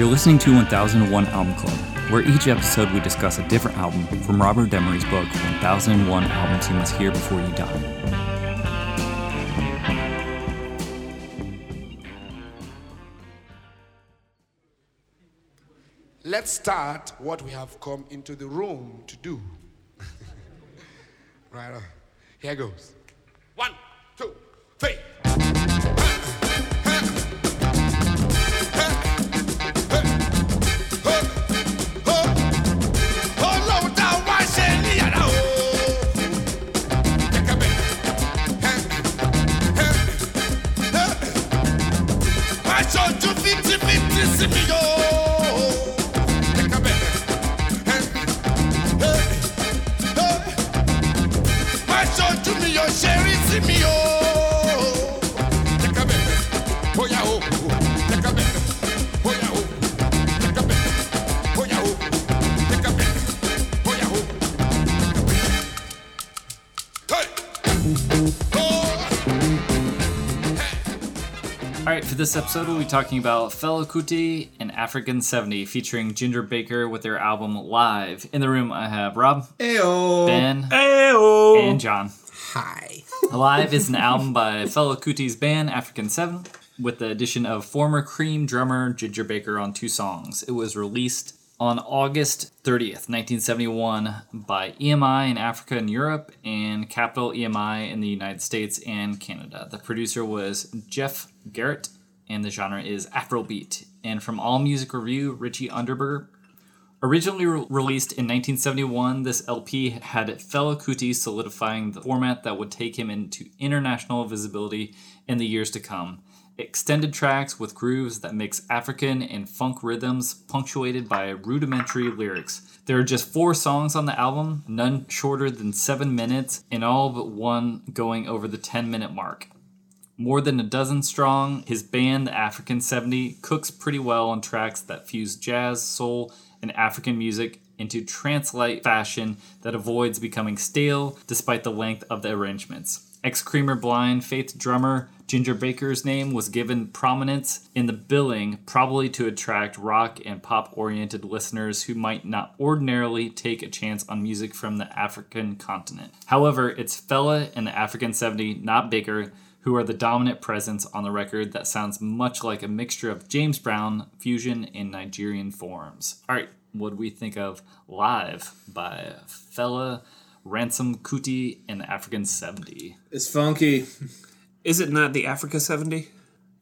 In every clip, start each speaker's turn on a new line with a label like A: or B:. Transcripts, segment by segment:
A: You're listening to 1001 Album Club, where each episode we discuss a different album from Robert Dimery's book 1001 Albums You Must Hear Before You Die.
B: Let's start what we have come into the room to do. right on. Here goes. One, two, three.
A: All right, for this episode, we'll be talking about Fela Kuti and African 70, featuring Ginger Baker with their album Live. In the room, I have Rob,
C: Ayo.
A: Ben,
C: Ayo.
A: and John.
C: Hi.
A: Live is an album by Fela Kuti's band African 7 with the addition of former Cream drummer Ginger Baker on two songs. It was released on August 30th, 1971 by EMI in Africa and Europe and Capitol EMI in the United States and Canada. The producer was Jeff Jarratt and the genre is Afrobeat. And from All Music Review, Richie Unterberger Originally re- released in 1971, this LP had Fela Kuti solidifying the format that would take him into international visibility in the years to come. Extended tracks with grooves that mix African and funk rhythms, punctuated by rudimentary lyrics. There are just four songs on the album, none shorter than seven minutes, and all but one going over the 10 minute mark. More than a dozen strong, his band, the African 70, cooks pretty well on tracks that fuse jazz, soul, and African music into trance-like fashion that avoids becoming stale despite the length of the arrangements. Ex Creamer Blind Faith drummer Ginger Baker's name was given prominence in the billing, probably to attract rock and pop oriented listeners who might not ordinarily take a chance on music from the African continent. However, it's Fela and the African 70, not Baker, who are the dominant presence on the record that sounds much like a mixture of James Brown, fusion, and Nigerian forms. All right, what do we think of Live by Fela, Ransome Kuti, and the African 70?
C: It's funky. Is it not the Africa 70?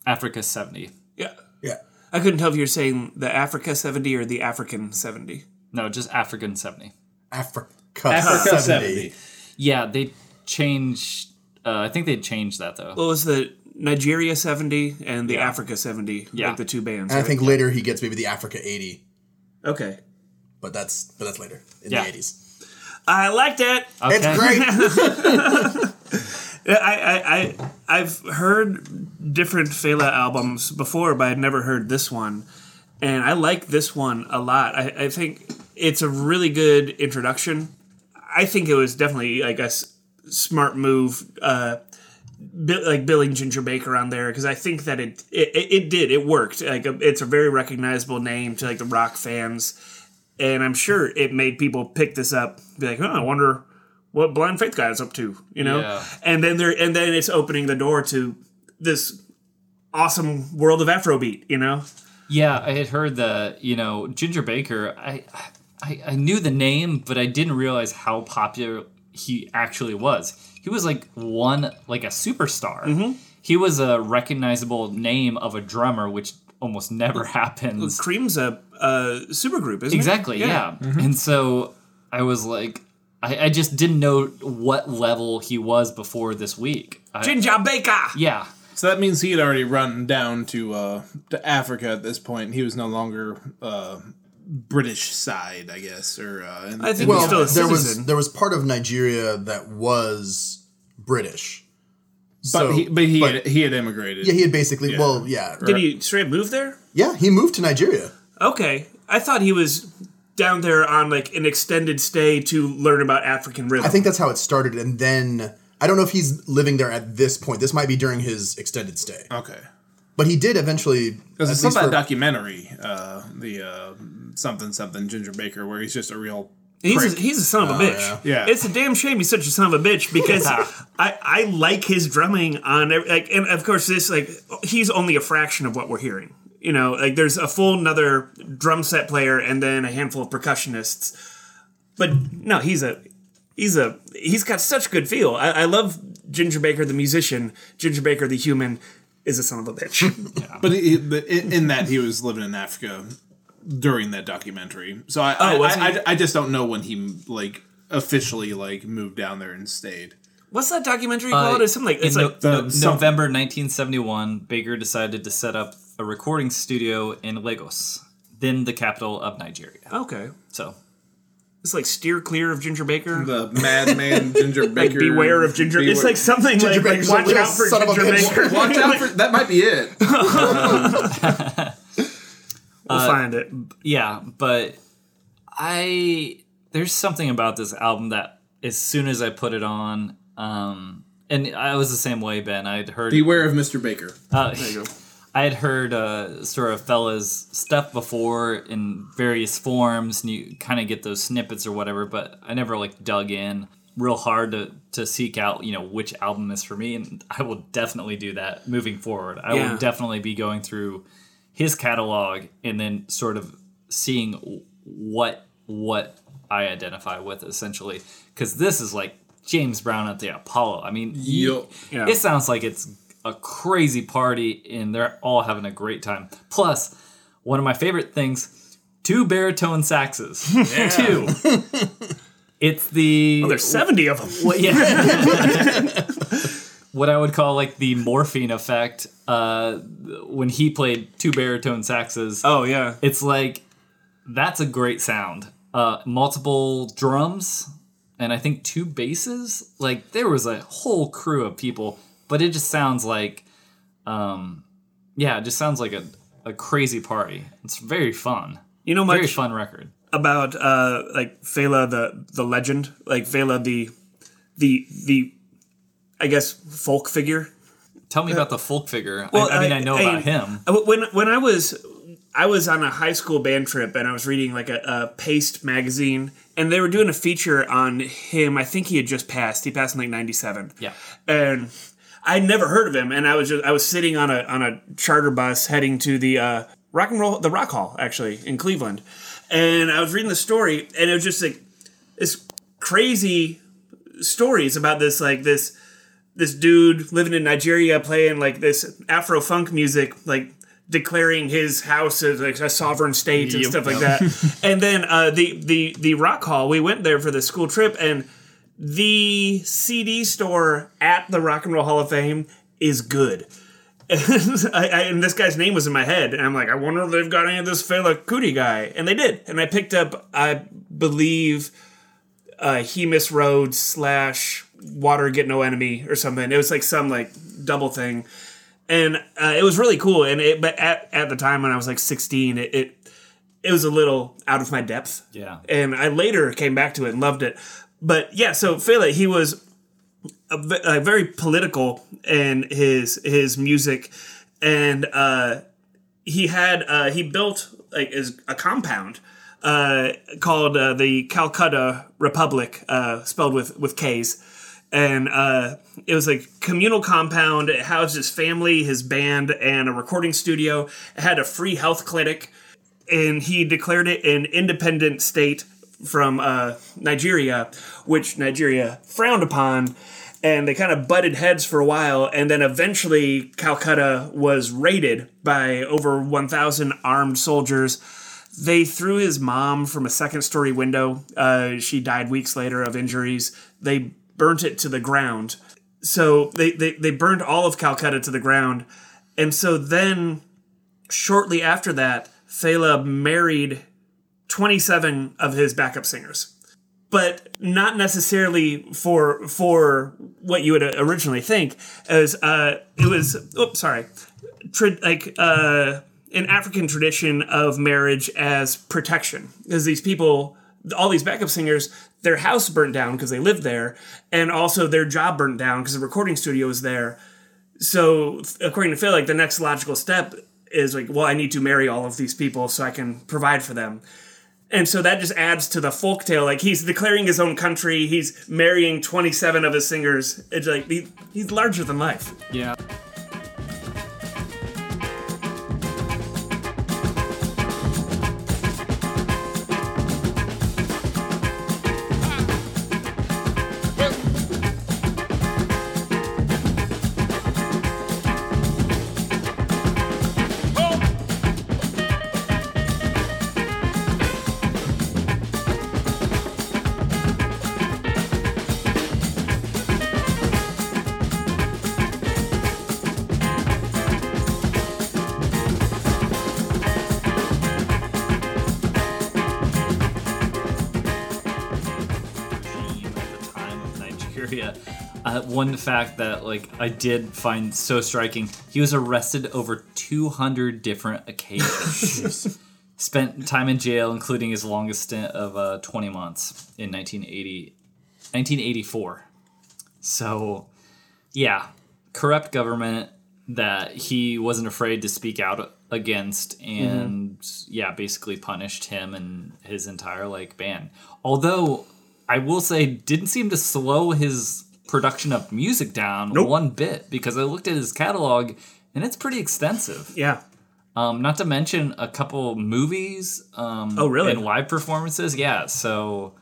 A: Africa 70.
C: Yeah.
D: Yeah.
C: I couldn't tell if you're saying the Africa 70 or the African 70.
A: No, just African 70.
D: Africa,
E: Africa
D: 70.
E: 70.
A: Yeah, they changed. Uh, I think they changed that though.
C: What was the Nigeria 70 and the
A: Yeah.
C: Africa 70?
A: Yeah.
C: Like the two bands.
D: And I
C: right?
D: think later he gets maybe the Africa 80,
C: Okay.
D: but that's but that's later in
A: Yeah.
D: the 80s.
C: I liked it.
A: Okay.
D: It's great.
C: I, I, I, I've heard different Fela albums before, but I'd never heard this one. And I like this one a lot. I, I think it's a really good introduction. I think it was definitely I a s- smart move, uh, bi- like billing Ginger Baker on there because I think that it, it it did it worked. Like it's a very recognizable name to like the rock fans, and I'm sure it made people pick this up. Be like, oh, I wonder what Blind Faith guy is up to, you know?
A: Yeah.
C: And then there and then it's opening the door to this awesome world of Afrobeat, you know?
A: Yeah, I had heard that. You know, Ginger Baker. I, I, I knew the name, but I didn't realize how popular he actually was. He was like one, like a superstar.
C: Mm-hmm.
A: He was a recognizable name of a drummer, which almost never happens.
C: Cream's a, a supergroup, isn't
A: Exactly,
C: it?
A: Exactly, yeah. And so I was like, I, I just didn't know what level he was before this week. I-
C: Ginger Baker.
A: yeah,
E: So that means he had already run down to uh, to Africa at this point. He was no longer uh, British side, I guess, or uh, in,
C: I think
D: well,
C: still a
D: there was there was part of Nigeria that was British.
E: but
D: So-
E: he but he
D: but-
E: had, he had immigrated.
D: yeah, he had basically well, yeah,
C: Did he straight move there?
D: yeah, he moved to Nigeria.
C: Okay. I thought he was down there on like an extended stay to learn about African rhythm.
D: I think that's how it started, and then I don't know if he's living there at this point. This might be during his extended stay.
E: okay.
D: But he did eventually.
E: Because it's some that
D: for-
E: documentary, uh, the uh, something something Ginger Baker, where he's just a real.
C: He's
E: prick.
C: a, he's a son of a bitch.
D: yeah.
E: Yeah.
C: It's a damn shame he's such a son of a bitch because I, I like his drumming on every, like and of course this like he's only a fraction of what we're hearing. You know, like there's a full another drum set player and then a handful of percussionists. But no, he's a he's a he's got such good feel. I, I love Ginger Baker the musician. Ginger Baker the human is a son of a bitch.
E: But, he, but in, in that he was living in Africa during that documentary, so I
C: Oh, was
E: I. I, I just don't know when he like officially like moved down there and stayed.
C: What's that documentary uh, called? It's something like it's
A: in
C: like
A: no-
E: the-
A: no- November 1971, Baker decided to set up a recording studio in Lagos, then the capital of Nigeria.
C: okay.
A: So
C: It's like steer clear of Ginger Baker.
E: The madman Ginger
C: like
E: Baker.
C: beware of Ginger. Baker.
E: It's
C: like something like, like
D: Baker's
C: watch out for
D: son of a
C: Ginger. Baker.
E: Watch out for that. Might be it.
C: We'll find it.
A: yeah, but I there's something about this album that as soon as I put it on, um, and I was the same way, Ben. I'd heard
E: Beware of Mr. Baker.
A: Uh,
C: you go.
A: I had heard uh, sort of Fela's stuff before in various forms, and you kind of get those snippets or whatever. But I never like dug in real hard to to seek out you know which album is for me, and I will definitely do that moving forward. I
C: Yeah.
A: will definitely be going through his catalog and then sort of seeing what what I identify with essentially, because this is like James Brown at the Apollo. I mean, you-
E: Yo.
C: Yeah.
A: it sounds like it's a crazy party and they're all having a great time. Plus, one of my favorite things, two baritone saxes. two. It's the
C: There's 70 of them.
A: what, yeah. what I would call like the morphine effect. Uh, when he played two baritone saxes,
C: Oh, yeah.
A: it's like that's a great sound. Uh, multiple drums and I think two basses. Like there was a whole crew of people, but it just sounds like, um, yeah, it just sounds like a, a crazy party. It's very fun.
C: You know
A: Very
C: much
A: fun record.
C: about uh like Fela the the legend, like Fela the the the I guess folk figure.
A: Tell me about the folk figure.
C: Well,
A: I, I mean, I, know about
C: I-
A: him.
C: Uh, When when I was I was on a high school band trip and I was reading like a, a Paste magazine and they were doing a feature on him. I think he had just passed. He passed in like '97.
A: Yeah.
C: and I'd never heard of him. And I was just I was sitting on a on a charter bus heading to the uh, rock and roll the Rock Hall actually in Cleveland, and I was reading the story, and it was just like this crazy stories about this like this this dude living in Nigeria playing like this Afro funk music like. Declaring his house as like a sovereign state and
A: Yep.
C: stuff like that, and then uh, the the the Rock Hall. We went there for the school trip, and the CD store at the Rock and Roll Hall of Fame is good. And, I, I, and this guy's name was in my head, and I'm like, I wonder if they've got any of this Fela Kuti guy, and they did. And I picked up, I believe, uh, He Miss Road slash Water Get No Enemy or something. It was like some like double thing, and uh, it was really cool. And it, but at, at the time when I was like 16, it, it it was a little out of my depth
A: Yeah.
C: and I later came back to it and loved it. But yeah, so Fela, he was a, a very political in his his music, and uh, he had uh, he built like a compound uh, called uh, the Kalakuta Republic, uh, spelled with with K's. And uh, it was a communal compound. It housed his family, his band, and a recording studio. It had a free health clinic and he declared it an independent state from uh, Nigeria, which Nigeria frowned upon. And they kind of butted heads for a while, and then eventually Kalakuta was raided by over 1,000 armed soldiers. They threw his mom from a second story window. Uh, she died weeks later of injuries. They burnt it to the ground. So they, they, they burned all of Kalakuta to the ground. And so then shortly after that, Fela married 27 of his backup singers. But not necessarily for for what you would originally think. As uh, it was, oops, sorry, like uh, an African tradition of marriage as protection, because these people, all these backup singers, their house burnt down because they lived there, and also their job burnt down because the recording studio was there So according to Phil, like the next logical step is like, well, I need to marry all of these people so I can provide for them. And so that just adds to the folk tale. Like he's declaring his own country. He's marrying 27 of his singers. It's like he, he's larger than life.
A: Yeah. Uh, one fact that like I did find so striking: he was arrested over 200 different occasions. Spent time in jail, including his longest stint of uh, 20 months in 1980, 1984. So, yeah, corrupt government that he wasn't afraid to speak out against and yeah basically punished him and his entire like band although i will say didn't seem to slow his production of music down
C: Nope.
A: one bit because i looked at his catalog and it's pretty extensive
C: Yeah.
A: um not to mention a couple movies um
C: Oh, really?
A: and live performances yeah so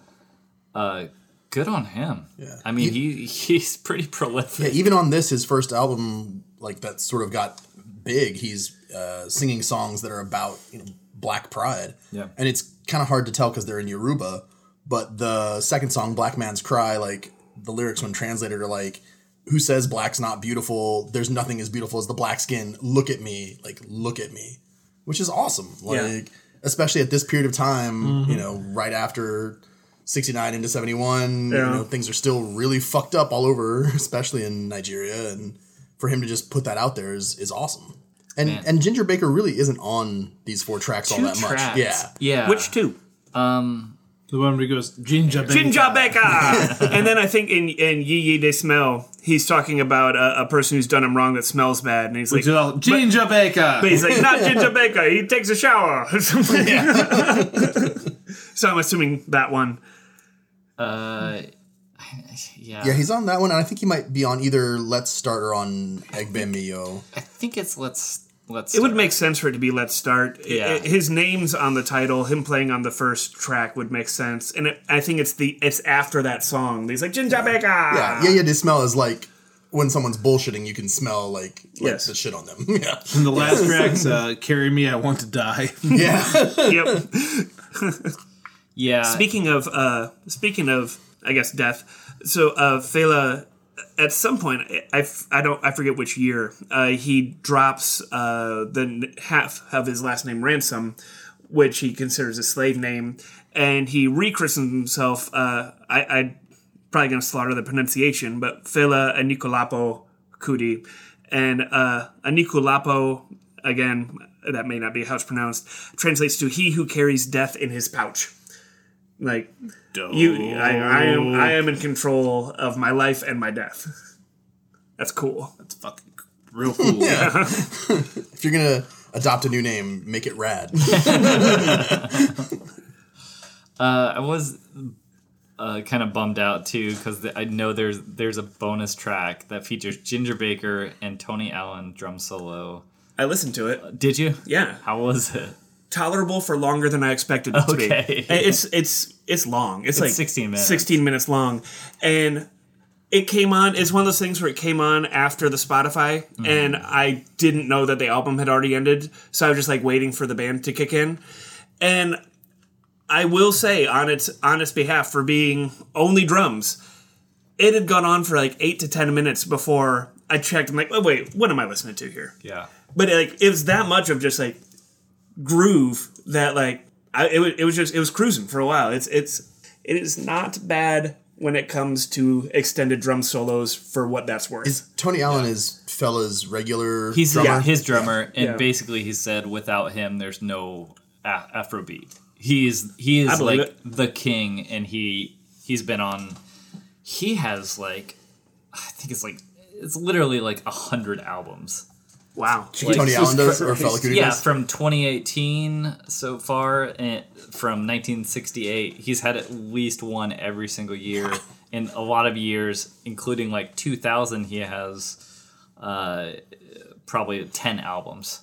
A: uh good on him
D: Yeah.
A: i mean he he's pretty prolific
D: Yeah, even on this, his first album, like that sort of got big. He's uh, singing songs that are about you know black pride.
A: Yeah.
D: and it's kind of hard to tell because they're in Yoruba. But the second song, "Black Man's Cry," like the lyrics when translated are like, "Who says black's not beautiful? There's nothing as beautiful as the black skin. Look at me, like look at me," which is awesome. Like
C: Yeah.
D: especially at this period of time, mm-hmm. you know, right after. 69 into 71 you know things are still really fucked up all over especially in nigeria and for him to just put that out there is is awesome and
A: Man.
D: and ginger baker really isn't on these four tracks all that
A: tracks.
D: much yeah
A: yeah
C: Which two?
E: Um, The one where he goes, ginger Beka.
C: Jinja Beka! and then I think in, in Ye Ye De Smell, he's talking about a, a person who's done him wrong that smells bad. And he's like,
E: Which is all, Jinja Beka.
C: But he's like, not Ginger Baker. He takes a shower. so I'm assuming that one.
A: uh yeah
D: yeah he's on that one and i think he might be on either let's start or on egbe mi o
A: I think it's let's let's.
C: It would make sense for it to be Let's Start. I-
A: Yeah.
C: I- his name's on the title. Him playing on the first track would make sense. And it, I think it's the it's after that song. He's like Ginger Baker.
D: yeah yeah yeah the smell is like when someone's bullshitting you can smell like, like
C: Yes.
D: the shit on them yeah
E: And the last track's uh, Carry Me, I Want to Die.
D: yeah
C: Yep.
A: Yeah.
C: Speaking of uh speaking of I guess death. So uh Fela at some point I, f- I don't I forget which year uh, he drops uh, the half of his last name ransom which he considers a slave name and he rechristens himself uh, I I probably gonna slaughter the pronunciation but Fela Anikulapo Kuti and uh, Anikulapo again that may not be how it's pronounced translates to he who carries death in his pouch like you I, I am I am in control of my life and my death. That's cool.
E: That's fucking real cool.
D: if you're gonna adopt a new name make it rad
A: Uh, I was uh, kind of bummed out too because I know there's there's a bonus track that features Ginger Baker and Tony Allen drum solo.
C: I listened to it.
A: Did you?
C: Yeah.
A: How was it?
C: Tolerable for longer than I expected it to
A: Okay.
C: be. It's it's it's long. It's, like
A: 16 minutes.
C: 16 minutes long. And it came on it's one of those things where it came on after the Spotify
A: Mm-hmm.
C: and I didn't know that the album had already ended. So I was just like waiting for the band to kick in. And I will say on its on its behalf for being only drums, it had gone on for like eight to ten minutes before I checked. I'm like, oh wait, what am I listening to here?
A: Yeah.
C: But like, it was that much of just like groove that like I, it was it was just it was cruising for a while. It's it's it is not bad when it comes to extended drum solos for what that's worth.
D: tony allen is Fela's regular
A: He's
D: drummer
A: his drummer, and
C: Yeah.
A: basically he said without him, there's no a- Afrobeat. He's he is like
C: it.
A: the king, and he he's been on. He has like, I think it's like it's literally like a hundred albums.
C: Wow.
D: Tony Allen does or Fela Kuti
A: Yeah,
D: does?
A: from 2018 so far, and from 1968, he's had at least one every single year. In a lot of years, including like 2000, he has uh, probably 10 albums.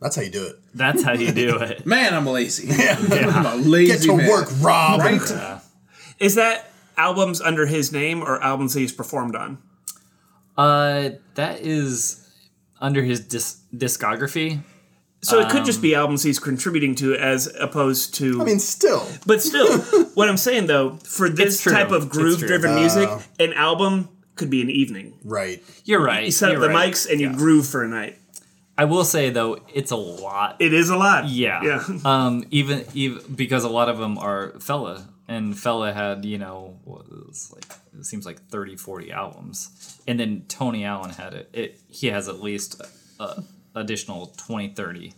D: That's how you do it.
A: That's how you do it.
E: Man, I'm lazy. Yeah. I'm a lazy
D: Get to
E: man.
D: work, Rob.
E: Right?
C: Is that albums under his name or albums that he's performed on?
A: Uh, that is under his dis- discography.
C: So it could
A: Um,
C: just be albums he's contributing to as opposed to.
D: I mean, still.
C: but still, what I'm saying though, for this
A: It's true.
C: type of
A: It's
C: groove
A: true.
C: driven music, an album could be an evening.
D: Right.
A: You're right.
C: You set up
A: you're
C: the
A: right.
C: mics and you
A: Yeah.
C: groove for a night.
A: I will say though, it's a lot.
C: It is a lot.
A: Yeah.
C: Yeah.
A: Um, even even because a lot of them are Fela, and Fela had you know was like it seems like 30, 40 albums, and then Tony Allen had it. It he has at least uh, additional 20, 30.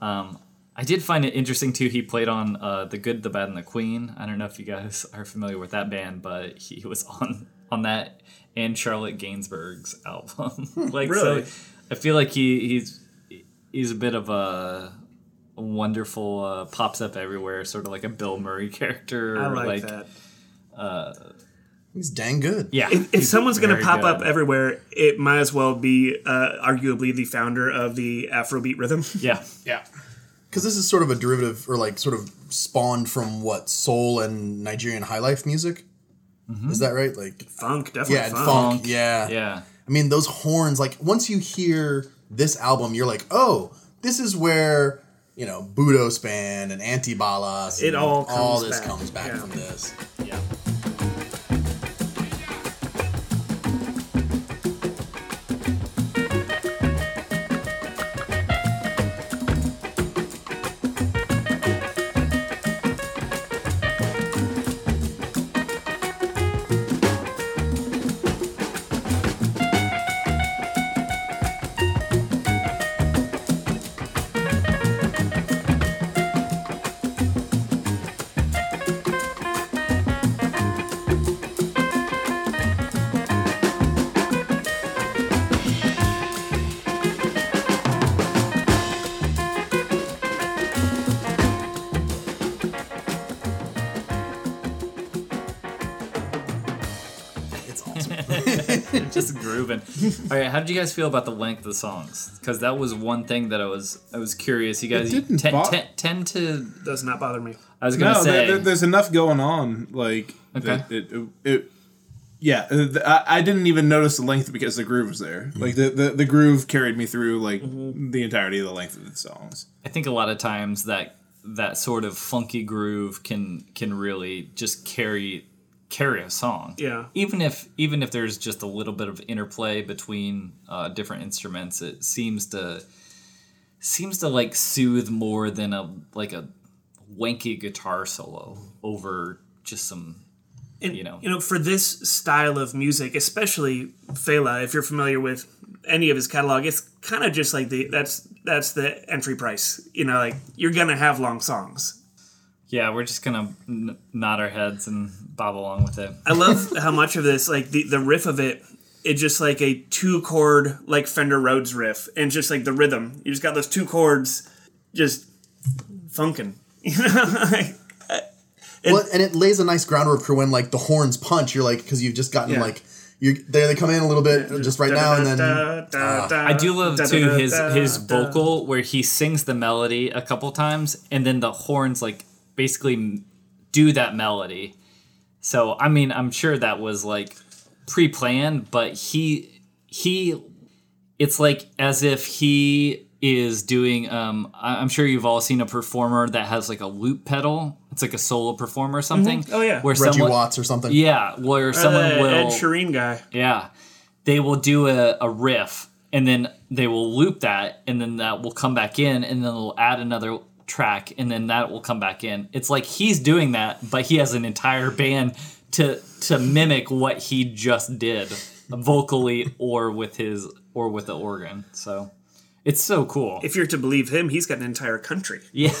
A: Um, I did find it interesting too. He played on uh, the Good, the Bad, and the Queen. I don't know if you guys are familiar with that band, but he was on on that and Charlotte Gainsbourg's album. like
C: Really?
A: so, I feel like he he's he's a bit of a wonderful uh, pops up everywhere, sort of like a Bill Murray character.
C: I
A: or
C: like, that.
D: He's dang good.
A: Yeah,
C: If
A: he's
C: someone's going to
A: very
C: pop up everywhere, it might as well be uh, arguably the founder of the Afrobeat rhythm.
A: yeah,
E: Yeah.
D: Because this is sort of a derivative, or like sort of spawned from what soul and Nigerian high life music. Is that right? Like,
C: Funk, definitely
D: yeah,
C: funk.
D: funk.
A: Funk.
D: Yeah,
A: yeah.
D: I mean, those horns. Like, once you hear this album, you're like, oh, this is where you know Budos Band and Antibalas.
C: It all
D: all this
C: back.
D: comes back
C: Yeah.
D: from this.
A: Yeah. Just. All right, how did you guys feel about the length of the songs? Because that was one thing that I was I was curious. You guys
E: didn't
A: ten-
E: bo-
A: ten- tend to.
C: Does not bother me.
A: I was gonna
E: No,
A: say
E: there, there- there's enough going on. Like,
A: Okay.
E: it, it, it- yeah, uh, I, I didn't even notice the length because the groove was there. Like the, the, the groove carried me through like the entirety of the length of the songs.
A: I think a lot of times that that sort of funky groove can can really just carry carry a song.
C: Yeah.
A: Even if even if there's just a little bit of interplay between uh, different instruments, it seems to seems to like soothe more than a like a wanky guitar solo over just some
C: And,
A: You know.
C: you know, for this style of music, especially Fela, if you're familiar with any of his catalog, it's kind of just like the that's that's the entry price. You know, like you're gonna have long songs.
A: Yeah. We're just gonna n- nod our heads and bob along with it.
C: I love how much of this, like the the riff of it, it's just like a two chord like Fender Rhodes riff, and just like the rhythm. You just got those two chords, just funkin'. You know, like,
D: well, and it lays a nice groundwork for when like the horns punch. You're like, because you've just gotten
C: Yeah.
D: like you there. They come in a little bit just right now, and then ah.
A: I do love too his his vocal where he sings the melody a couple times and then the horns like basically do that melody. So I mean, I'm sure that was like pre-planned, but he he it's like as if he is doing um I- I'm sure you've all seen a performer that has like a loop pedal. It's like a solo performer or something.
C: Oh, yeah.
A: Where
D: Reggie
A: someone
D: Watts or something.
A: Yeah, where someone
C: Uh,
A: will
C: Ed Sheeran guy.
A: yeah. They will do a, a riff and then they will loop that and then that will come back in and then they'll add another track and then that will come back in. It's like he's doing that, but he has an entire band to to mimic what he just did vocally or with his or with the organ. So it's so cool.
C: If you're to believe him, he's got an entire country.
A: Yeah.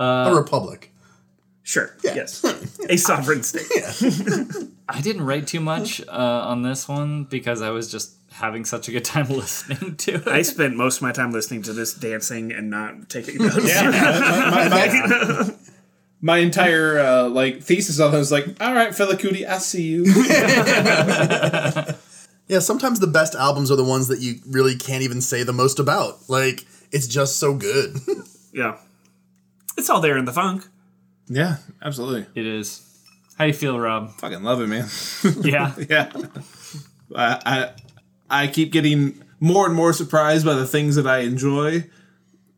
D: a republic.
C: Sure. Yes. A sovereign state. Yeah.
A: I didn't write too much uh, on this one because I was just having such a good time listening to it.
C: I spent most of my time listening to this dancing and not taking notes.
E: my, my- my entire uh, like thesis on it was like, all right, Fela Kuti, I see you.
D: Yeah, sometimes the best albums are the ones that you really can't even say the most about. Like, it's just so good.
C: yeah. It's all there in the funk.
E: yeah, absolutely.
A: It is. How you feel, Rob?
E: Fucking love it, man.
A: Yeah.
E: yeah, I, I I keep getting more and more surprised by the things that I enjoy,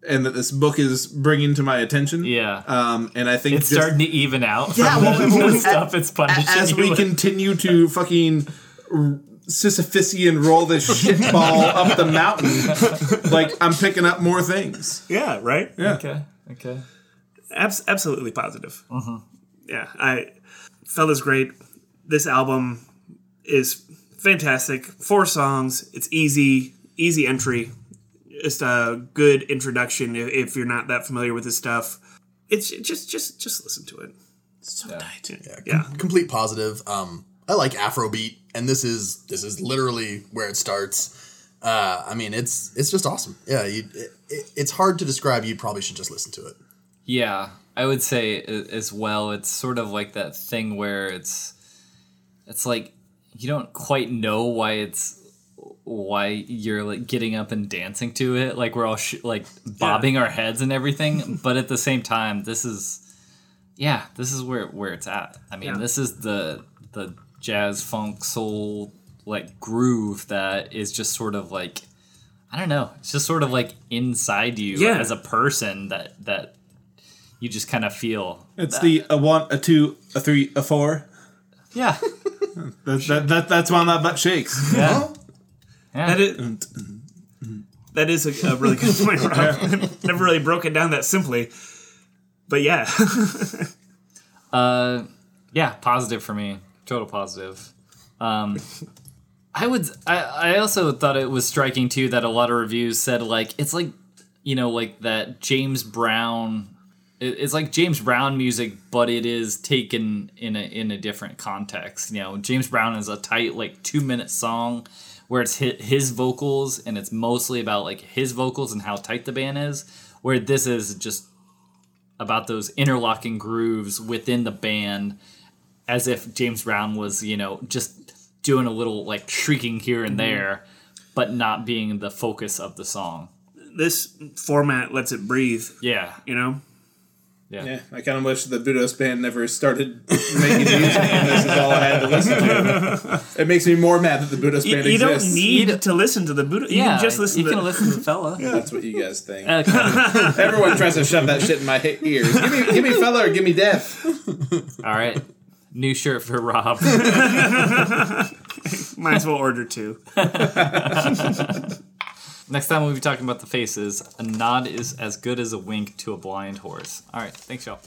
E: and that this book is bringing to my attention.
A: Yeah.
E: Um, and I think
A: it's
E: just-
A: starting to even out.
D: Yeah,
A: from
D: well,
A: the,
D: well,
A: the stuff it's punishing
E: as
A: you
E: we
A: with.
E: continue to fucking r- Sisyphusian roll this shit ball up the mountain, like I'm picking up more things.
C: Yeah, right?
E: Yeah.
A: Okay. Okay.
C: Abs- absolutely positive. Yeah, I Fela's great. This album is fantastic. Four songs. It's easy, easy entry. Just a good introduction if, if you're not that familiar with his stuff. It's just just just listen to it.
E: So tight.
D: Yeah,
C: Yeah.
D: com- complete positive. Um, I like Afrobeat, and this is this is literally where it starts. Uh, I mean, it's it's just awesome. Yeah, you, it, it, it's hard to describe. You probably should just listen to it.
A: Yeah, I would say as well. It's sort of like that thing where it's, it's like you don't quite know why it's why you're like getting up and dancing to it. Like we're all sh- like bobbing our heads and everything, but at the same time, this is, yeah, this is where where it's at. I mean,
C: Yeah.
A: this is the the jazz funk soul like groove that is just sort of like. I don't know. It's just sort of like inside you
C: Yeah.
A: as a person that that you just kind of feel.
E: It's the a one, a two, a three, a four.
A: Yeah.
E: That, that, that, that's why that butt shakes.
A: Yeah.
C: That is, that is a, a really good point, Rob. Never really broke it down that simply. But yeah.
A: Uh, yeah, positive for me. Total positive. Um, I would. I, I also thought it was striking too that a lot of reviews said like it's like you know like that James Brown. It- It's like James Brown music, but it is taken in a in a different context. You know, James Brown is a tight like two minute song where it's hit his vocals and it's mostly about like his vocals and how tight the band is. Where this is just about those interlocking grooves within the band as if James Brown was, you know, just doing a little like shrieking here and mm-hmm. there, but not being the focus of the song.
C: this format lets it breathe,
A: Yeah.
C: you know?
E: Yeah, I kind of wish the Budos band never started making music, and this is all I had to listen to. It makes me more mad that the Budos
C: You,
E: band
C: you don't
E: exists.
C: need to listen to the Budos. You
A: Yeah.
C: can just listen
A: you
C: to
A: can listen to Fela.
E: Yeah, that's what you guys think.
A: Okay.
E: Everyone tries to shove that shit in my ears. Give me, give me Fela or give me death.
A: All right. New shirt for Rob.
C: Might as well order two.
A: Next time we'll be talking about the faces. A nod is as good as a wink to a blind horse. All right. Thanks, y'all.